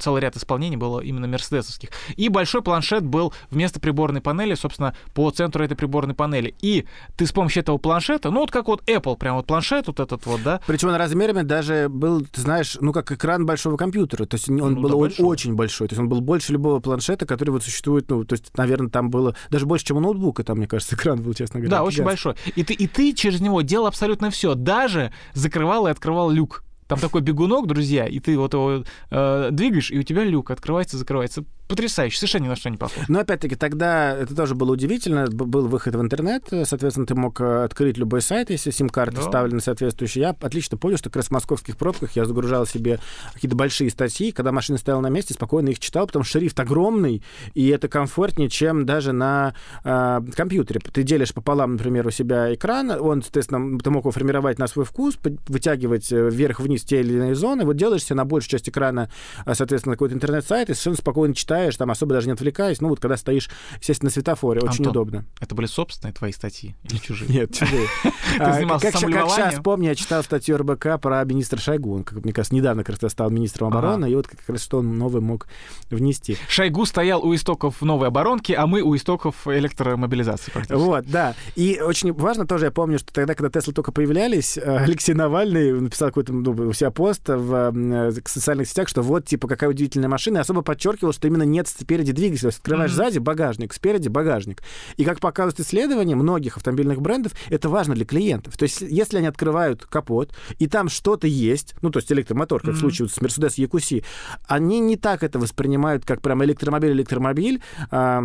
целый ряд исполнений было именно мерседесовских. И большой планшет был вместо приборной панели, собственно, по центру этой приборной панели. И ты с помощью этого планшета, ну вот как вот Apple, прям вот планшет вот этот вот, да, Причем он размерами даже был, ты знаешь, ну как экран большого компьютера. То есть он Ну, был да, большой. очень большой. То есть он был больше любого планшета, который вот существует. Ну, то есть, наверное, там было даже больше, чем у ноутбука. Там, мне кажется, экран был, честно говоря. Да, очень гигантский. большой. И ты, и ты через него делал абсолютно все. Даже закрывал и открывал люк. Там такой бегунок, друзья, и ты вот его э, двигаешь, и у тебя люк открывается, закрывается. Потрясающе, совершенно ни на что не похож. Но опять-таки тогда это тоже было удивительно. Был выход в интернет, соответственно, ты мог э, открыть любой сайт, если сим-карты Да. вставлены соответствующие. Я отлично помню, что как раз в московских пробках я загружал себе какие-то большие статьи, когда машина стояла на месте, спокойно их читал, потому что шрифт огромный, и это комфортнее, чем даже на э, компьютере. Ты делишь пополам, например, у себя экран, он, соответственно, ты мог его формировать на свой вкус, вытягивать э, вверх-вниз те или иные зоны. Вот делаешь себе на большую часть экрана, э, соответственно, какой-то интернет-сайт, и совершенно спокойно читаешь, там особо даже не отвлекаясь. Ну вот когда стоишь, естественно, на светофоре, очень Антон, удобно. Это были собственные твои статьи или чужие? Нет, чужие. А, занимался Как сейчас помню, я читал статью РБК про министра Шойгу. Он, как мне кажется, недавно как раз стал министром обороны, и вот как раз что он новый мог внести. Шойгу стоял у истоков новой оборонки, а мы у истоков электромобилизации практически. Вот, да. И очень важно тоже, я помню, что тогда, когда Теслы только появлялись, э, Алексей Навальный написал какой-то ну, у себя пост в э, социальных сетях, что вот, типа, какая удивительная машина, и особо подчеркивал, что именно нет спереди двигателя. То есть Открываешь Мгм. сзади багажник, спереди багажник. И как показывают исследования многих автомобильных брендов, это важно для клиентов. То есть если они открывают капот, и там что-то есть, ну, то есть электромотор, как в Мгм. случае с Mercedes EQC, они не так это воспринимают, как прям электромобиль-электромобиль, а,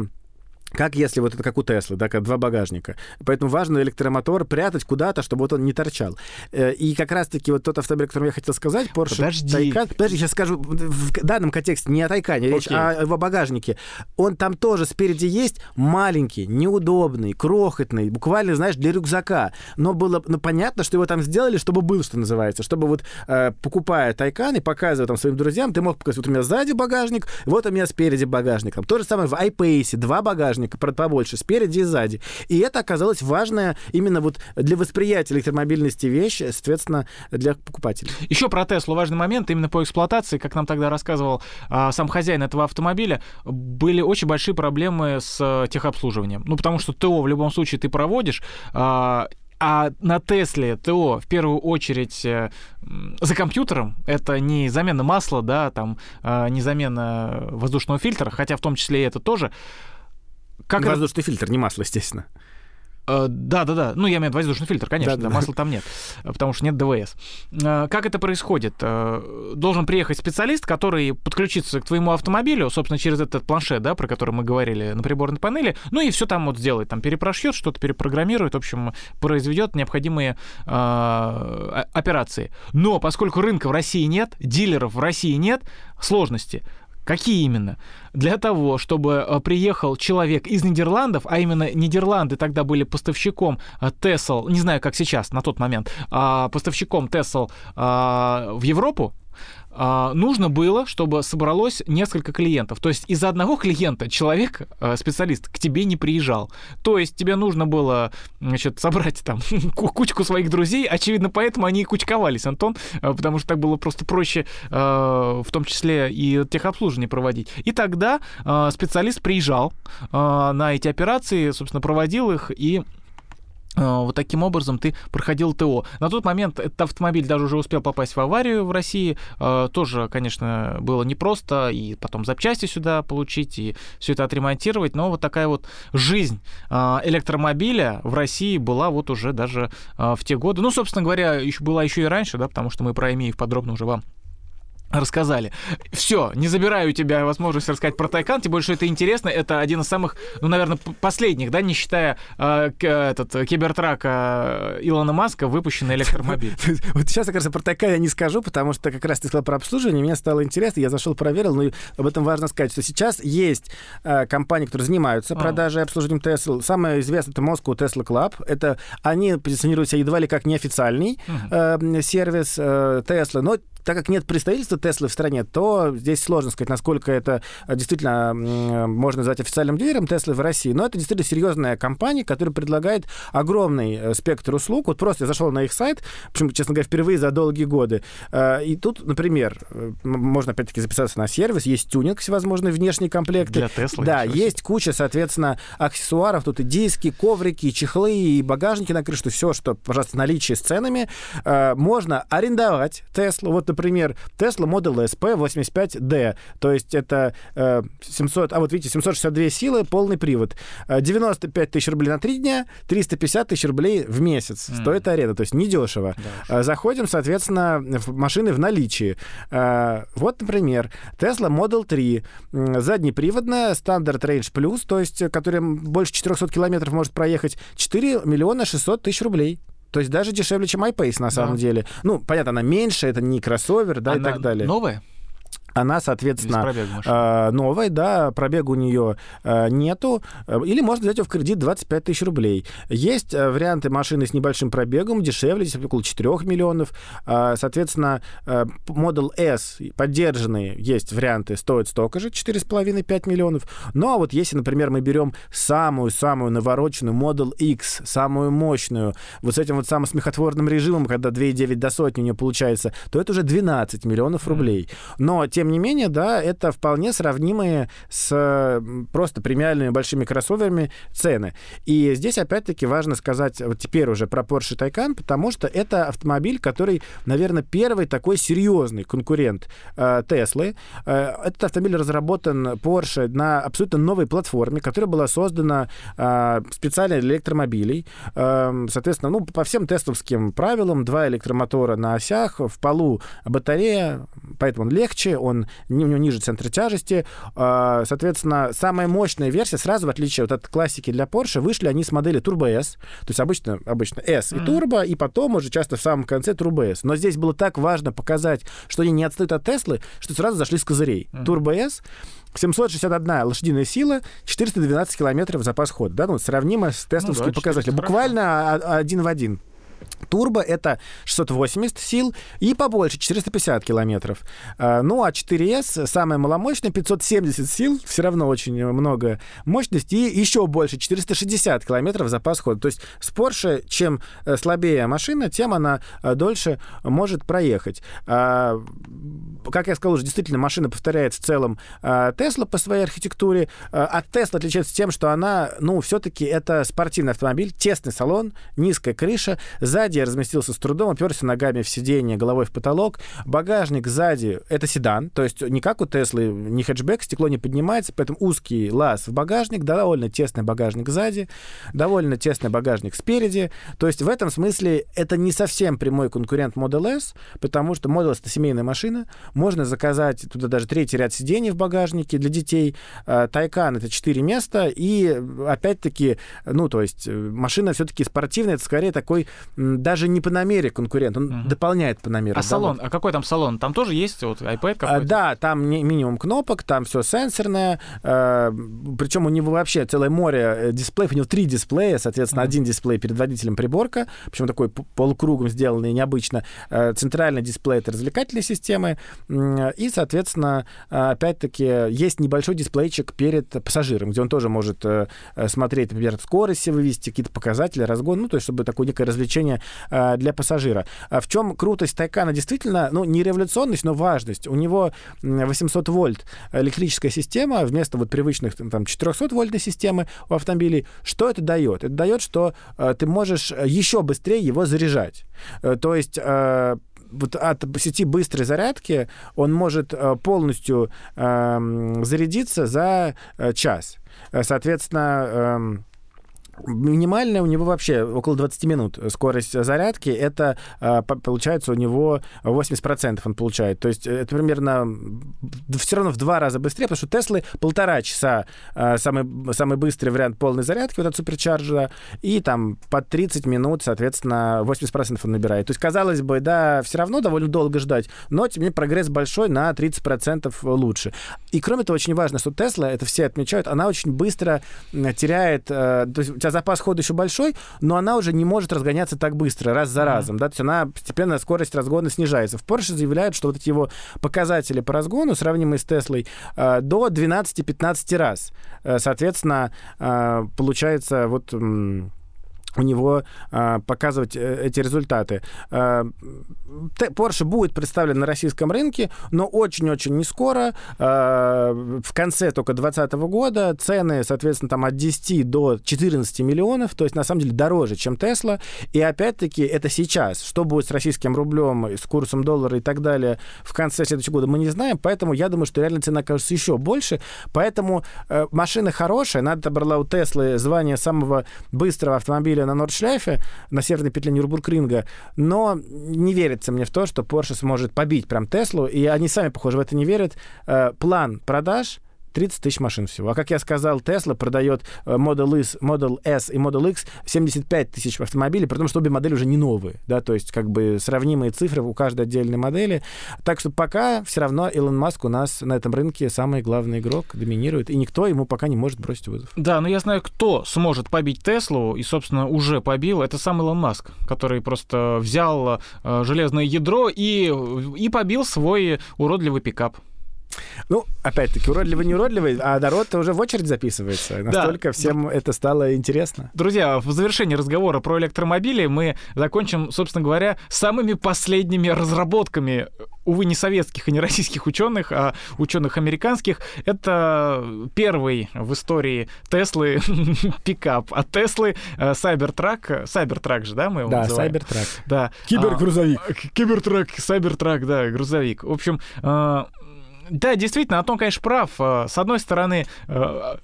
как если вот это как у Теслы, да, как два багажника. Поэтому важно электромотор прятать куда-то, чтобы вот он не торчал. Э, и как раз-таки вот тот автомобиль, о котором я хотел сказать, Porsche Подожди. Taycan, подожди, сейчас скажу, в данном контексте не о Тайкане, речь Окей. о его багажнике. Он там тоже спереди есть маленький, неудобный, крохотный, буквально, знаешь, для рюкзака. Но было ну, понятно, что его там сделали, чтобы был, что называется, чтобы вот э, покупая Тайкан и показывая там своим друзьям, ты мог показать, вот у меня сзади багажник, вот у меня спереди багажник. Там то же самое в iPace, два багажника, правда, побольше, спереди и сзади. И это оказалось важная именно вот для восприятия электромобильности вещь, соответственно, для покупателей. Еще про Теслу важный момент, именно по эксплуатации, как нам тогда рассказывал а, сам хозяин этого автомобиля, были очень большие проблемы с а, техобслуживанием. Ну, потому что ТО в любом случае ты проводишь, а, а на Тесле ТО в первую очередь э, за компьютером это не замена масла, да, там а, не замена воздушного фильтра, хотя в том числе и это тоже. Как это- Воздушный фильтр, не масло, естественно. Э, Да, да, да. Ну, я имею в виду воздушный фильтр, конечно, Да, да, да. масла там нет, э, потому что нет ДВС. Э, Как это происходит? Должен приехать специалист, который подключится к твоему автомобилю, собственно, через этот планшет, да, про который мы говорили на приборной панели, ну и все там вот сделает, там перепрошьет, что-то перепрограммирует, в общем, произведет необходимые э, операции. Но поскольку рынка в России нет, дилеров в России нет, сложности. Какие именно? Для того, чтобы э, приехал человек из Нидерландов, а именно Нидерланды тогда были поставщиком э, Tesla, не знаю, как сейчас, на тот момент, а, поставщиком Tesla а, в Европу, а, нужно было, чтобы собралось несколько клиентов. То есть из-за одного клиента человек, э, специалист, к тебе не приезжал. То есть тебе нужно было значит, собрать там ку- кучку своих друзей. Очевидно, поэтому они и кучковались, Антон, э, потому что так было просто проще, э, в том числе и техобслуживание проводить. И тогда специалист приезжал на эти операции, собственно, проводил их и вот таким образом ты проходил ТО. На тот момент этот автомобиль даже уже успел попасть в аварию в России. Э, Тоже, конечно, было непросто и потом запчасти сюда получить, и все это отремонтировать. Но вот такая вот жизнь э, электромобиля в России была вот уже даже э, в те годы. Ну, собственно говоря, еще была еще и раньше, да, потому что мы про Эмиев подробно уже вам рассказали. Все, не забираю у тебя возможность рассказать про Тайкан, тем более, что это интересно. Это один из самых, ну, наверное, последних, да, не считая э, к- этот, э, кибертрака э, Илона Маска, выпущенный электромобиль. Вот сейчас, раз про Тайкан я не скажу, потому что как раз ты сказал про обслуживание, мне стало интересно, я зашел, проверил, но и об этом важно сказать, что сейчас есть э, компании, которые занимаются А. продажей и обслуживанием Tesla. Самое известное это Moscow Tesla Club. Это они позиционируют себя едва ли как неофициальный э, сервис э, Tesla, но так как нет представительства Теслы в стране, то здесь сложно сказать, насколько это э, действительно можно назвать официальным дилером Теслы в России. Но это действительно серьезная компания, которая предлагает огромный э, спектр услуг. Вот просто я зашел на их сайт, причем, честно говоря, впервые за долгие годы. Э, И тут, например, можно опять-таки записаться на сервис, есть тюнинг всевозможные внешние комплекты. Для Теслы. Да, есть куча, соответственно, аксессуаров. Тут и диски, коврики, и чехлы, и багажники на крышу. Все, что, пожалуйста, в наличии с ценами. Можно арендовать Теслу. Вот, например, Tesla Model S P85D. То есть это э, 700... А вот видите, 762 силы, полный привод. Э, 95 тысяч рублей на 3 дня, 350 тысяч рублей в месяц. М. Стоит аренда. То есть недешево. Да. Э, Заходим, соответственно, в машины в наличии. Э, Вот, например, Tesla Model 3, м, заднеприводная, стандарт Range Plus, то есть, э, которая больше 400 километров может проехать, 4 миллиона 600 тысяч рублей. То есть даже дешевле, чем iPace, на самом Да. деле. Ну, понятно, она меньше, это не кроссовер, да, и Она так далее. Новая? Она, соответственно, э, новой, да, пробега у нее э, нету, или можно взять ее в кредит 25 тысяч рублей. Есть э, варианты машины с небольшим пробегом, дешевле, здесь около 4 миллионов. Э, Соответственно, э, Model S поддержанные есть варианты, стоят столько же, 4,5-5 миллионов. Ну, а вот если, например, мы берем самую-самую навороченную Model X, самую мощную, вот с этим вот самым смехотворным режимом, когда 2,9 до сотни у нее получается, то это уже 12 миллионов рублей. Но, тем не менее, да, это вполне сравнимые с просто премиальными большими кроссоверами цены. И здесь, опять-таки, важно сказать вот теперь уже про Porsche Taycan, потому что это автомобиль, который, наверное, первый такой серьезный конкурент э, Теслы. Э, этот автомобиль разработан Porsche на абсолютно новой платформе, которая была создана э, специально для электромобилей. Э, соответственно, ну, по всем тестовским правилам, два электромотора на осях, в полу батарея, поэтому он легче, он он у него ниже центра тяжести. А, соответственно, самая мощная версия, сразу в отличие от классики для Porsche, вышли они с модели Turbo S. То есть обычно, обычно S и Turbo, и потом уже часто в самом конце Turbo S. Но здесь было так важно показать, что они не отстают от Теслы, что сразу зашли с козырей. Turbo S 761 лошадиная сила, 412 километров запас хода. Да? Ну, сравнимо с тесловским ну, да, показателем. Буквально один в один. Турбо это 680 сил и побольше, 450 километров. А, ну, а 4S, самая маломощная, 570 сил, все равно очень много мощности, и еще больше, 460 километров запас хода. То есть с Porsche, чем э, слабее машина, тем она э, дольше может проехать. А, как я сказал уже, действительно, машина повторяет в целом Tesla по своей архитектуре. От Tesla отличается тем, что она, ну, все-таки это спортивный автомобиль, тесный салон, низкая крыша, Сзади я разместился с трудом, оперся ногами в сиденье, головой в потолок. Багажник сзади — это седан, то есть не как у Теслы, не хэтчбэк, стекло не поднимается, поэтому узкий лаз в багажник, довольно тесный багажник сзади, довольно тесный багажник спереди. То есть в этом смысле это не совсем прямой конкурент Model S, потому что Model S — это семейная машина, можно заказать туда даже третий ряд сидений в багажнике для детей. Тайкан — это четыре места, и опять-таки, ну, то есть э, машина все-таки спортивная, это скорее такой даже не по намере конкурент, он угу. дополняет по намеру. А да, салон, вот. а какой там салон? Там тоже есть вот iPad какой-то? А, да, там минимум кнопок, там все сенсорное, э, причем у него вообще целое море э, дисплеев, у него три дисплея, соответственно, угу. один дисплей перед водителем приборка, причем такой полукругом сделанный необычно, э, центральный дисплей — это развлекательные системы, э, и, соответственно, опять-таки, есть небольшой дисплейчик перед пассажиром, где он тоже может э, смотреть, например, скорость вывести, какие-то показатели, разгон, ну, то есть, чтобы такое некое развлечение Э, для пассажира. А в чем крутость Тайкана? Действительно, ну, не революционность, но важность. У него 800 вольт электрическая система вместо вот привычных там 400 вольтной системы у автомобилей. Что это дает? Это дает, что э, ты можешь еще быстрее его заряжать. Э, то есть вот от сети быстрой зарядки он может полностью э, зарядиться за час. Соответственно, э, Минимальная у него вообще около 20 минут скорость зарядки. Это, а, получается, у него 80% он получает. То есть это примерно все равно в два раза быстрее, потому что Теслы полтора часа а, самый, самый быстрый вариант полной зарядки, вот от суперчарджера, и там под 30 минут, соответственно, 80% он набирает. То есть, казалось бы, да, все равно довольно долго ждать, но тем не менее прогресс большой на 30% лучше. И кроме того, очень важно, что Тесла, это все отмечают, она очень быстро теряет, э, то есть у тебя тебя запас хода еще большой, но она уже не может разгоняться так быстро, раз за разом, да, то есть она постепенно скорость разгона снижается. В Porsche заявляют, что вот эти его показатели по разгону, сравнимые с Теслой, э, до 12-15 раз. Э, соответственно, э, получается вот у него а, показывать э, эти результаты. А, Porsche будет представлен на российском рынке, но очень-очень не скоро. А, в конце только 2020 года цены, соответственно, там от 10 до 14 миллионов, то есть на самом деле дороже, чем Tesla. И опять-таки это сейчас. Что будет с российским рублем, с курсом доллара и так далее в конце следующего года, мы не знаем, поэтому я думаю, что реально цена окажется еще больше. Поэтому э, машина хорошая, надо отобрала у Теслы звание самого быстрого автомобиля на Нордшляйфе, на северной петле Нюрбургринга, но не верится мне в то, что Porsche сможет побить прям Теслу, и они сами, похоже, в это не верят. Э, план продаж 30 тысяч машин всего. А как я сказал, Tesla продает э, Model S, Model S и Model X 75 тысяч автомобилей, при том, что обе модели уже не новые, да, то есть как бы сравнимые цифры у каждой отдельной модели. Так что пока все равно Илон Маск у нас на этом рынке самый главный игрок, доминирует, и никто ему пока не может бросить вызов. Да, но я знаю, кто сможет побить Теслу, и, собственно, уже побил, это сам Илон Маск, который просто взял э, железное ядро и, и побил свой уродливый пикап. Ну, опять-таки, уродливый, не уродливый, а народ уже в очередь записывается. Настолько да. всем это стало интересно. Друзья, в завершении разговора про электромобили мы закончим, собственно говоря, самыми последними разработками, увы, не советских и не российских ученых, а ученых американских. Это первый в истории Теслы пикап. А Теслы Cybertruck, Cybertruck же, да, мы его да, называем? Cybertruck. Да, Кибергрузовик. А, кибертрак, Cybertruck, да, грузовик. В общем, а, да, действительно, Антон, конечно, прав. Э, с одной стороны, э,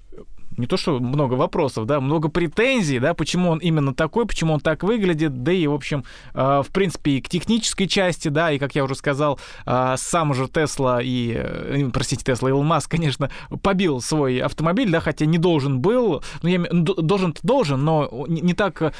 не то что много вопросов, да, много претензий, да, почему он именно такой, почему он так выглядит, да и, в общем, э, в принципе, и к технической части, да, и, как я уже сказал, э, сам же Тесла и, э, простите, Тесла, Илон Маск, конечно, побил свой автомобиль, да, хотя не должен был, ну, я, должен должен, но не, так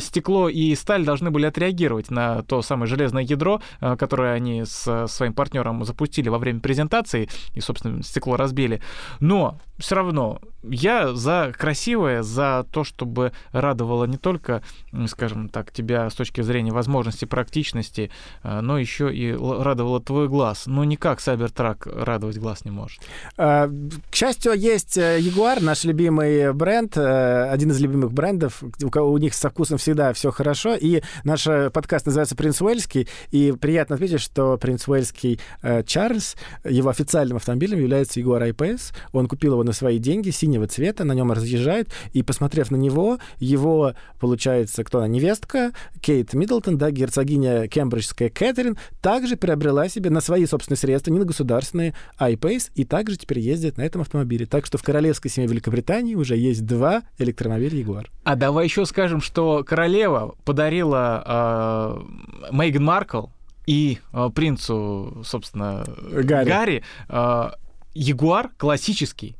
стекло и сталь должны были отреагировать на то самое железное ядро, которое они с своим партнером запустили во время презентации, и, собственно, стекло разбили. Но все равно я за красивое, за то, чтобы радовало не только, скажем так, тебя с точки зрения возможности, практичности, э, но еще и радовало твой глаз. Но никак Cybertruck радовать глаз не может. А, к счастью, есть э, Jaguar, наш любимый бренд, э, один из любимых брендов. У, них со вкусом всегда все хорошо. И наш подкаст называется «Принц Уэльский». И приятно отметить, что принц Уэльский Чарльз, его официальным автомобилем является Jaguar I-Pace. Он купил его на свои деньги, синего цвета, на нем разъезжает, и, посмотрев на него, его, получается, кто она, невестка, Кейт Миддлтон, да, герцогиня кембриджская Кэтрин, также приобрела себе на свои собственные средства, не на государственные, iPace, и также теперь ездит на этом автомобиле. Так что в королевской семье Великобритании уже есть два электромобиля Ягуар. А давай еще скажем, что королева подарила э, Мейган Маркл и э, принцу, собственно, Гарри, Гарри э, Ягуар классический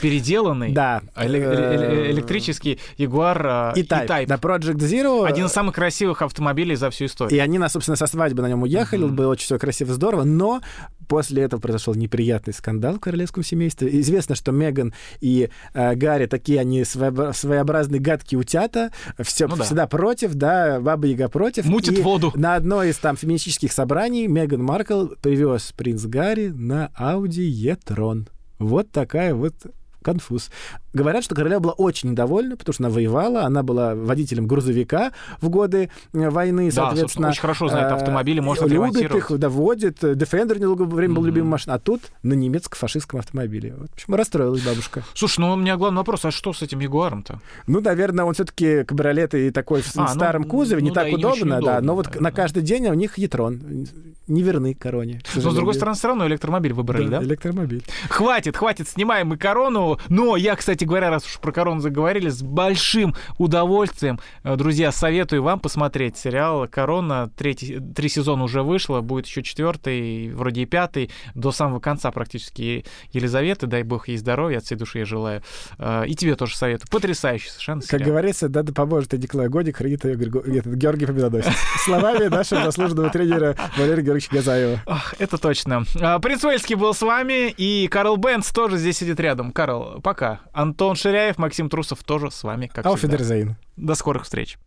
переделанный да. электрический Jaguar E-Type. Да, Project Zero. Один из самых красивых автомобилей за всю историю. И они, на, собственно, со свадьбы на нем уехали, mm-hmm. было очень все красиво, здорово, но после этого произошел неприятный скандал в королевском семействе. Известно, что Меган и э, Гарри такие, они своеобразные гадкие утята, все, ну, всегда да. против, да, Баба Яга против. Мутит и воду. На одной из там феминистических собраний Меган Маркл привез принц Гарри на Audi e-tron. Вот такая вот ganz Fuß. Говорят, что королева была очень недовольна, потому что она воевала, она была водителем грузовика в годы э, войны, да, соответственно. очень хорошо знает э, автомобили, может Любит их, доводит. Defender недолгое время был mm-hmm. любимой машиной, а тут на немецко-фашистском автомобиле. Вот, в общем, расстроилась бабушка. Слушай, ну у меня главный вопрос, а что с этим Ягуаром-то? Ну, наверное, он все-таки кабриолет и такой в а, ну, старом ну, кузове, ну, не да, так удобно, не да, удобно, но вот наверное. на каждый день у них Ятрон не верны короне. Но, с другой стороны, все равно электромобиль выбрали, да? да? электромобиль. Хватит, хватит, снимаем мы корону. Но я, кстати говоря, раз уж про корону заговорили, с большим удовольствием, э, друзья, советую вам посмотреть сериал «Корона». Третий, три сезона уже вышло, будет еще четвертый, вроде и пятый, до самого конца практически Елизаветы. Дай бог ей здоровья, от всей души я желаю. Э, и тебе тоже советую. Потрясающий совершенно сериал. Как говорится, да, да поможет и Николай Годик, хранит ее Георгий Победоносец. Словами нашего заслуженного тренера Валерия Георгиевича Газаева. Ах, это точно. А, Принц Уэльский был с вами, и Карл Бенц тоже здесь сидит рядом. Карл, пока. Антон Ширяев, Максим Трусов тоже с вами, как всегда. До скорых встреч.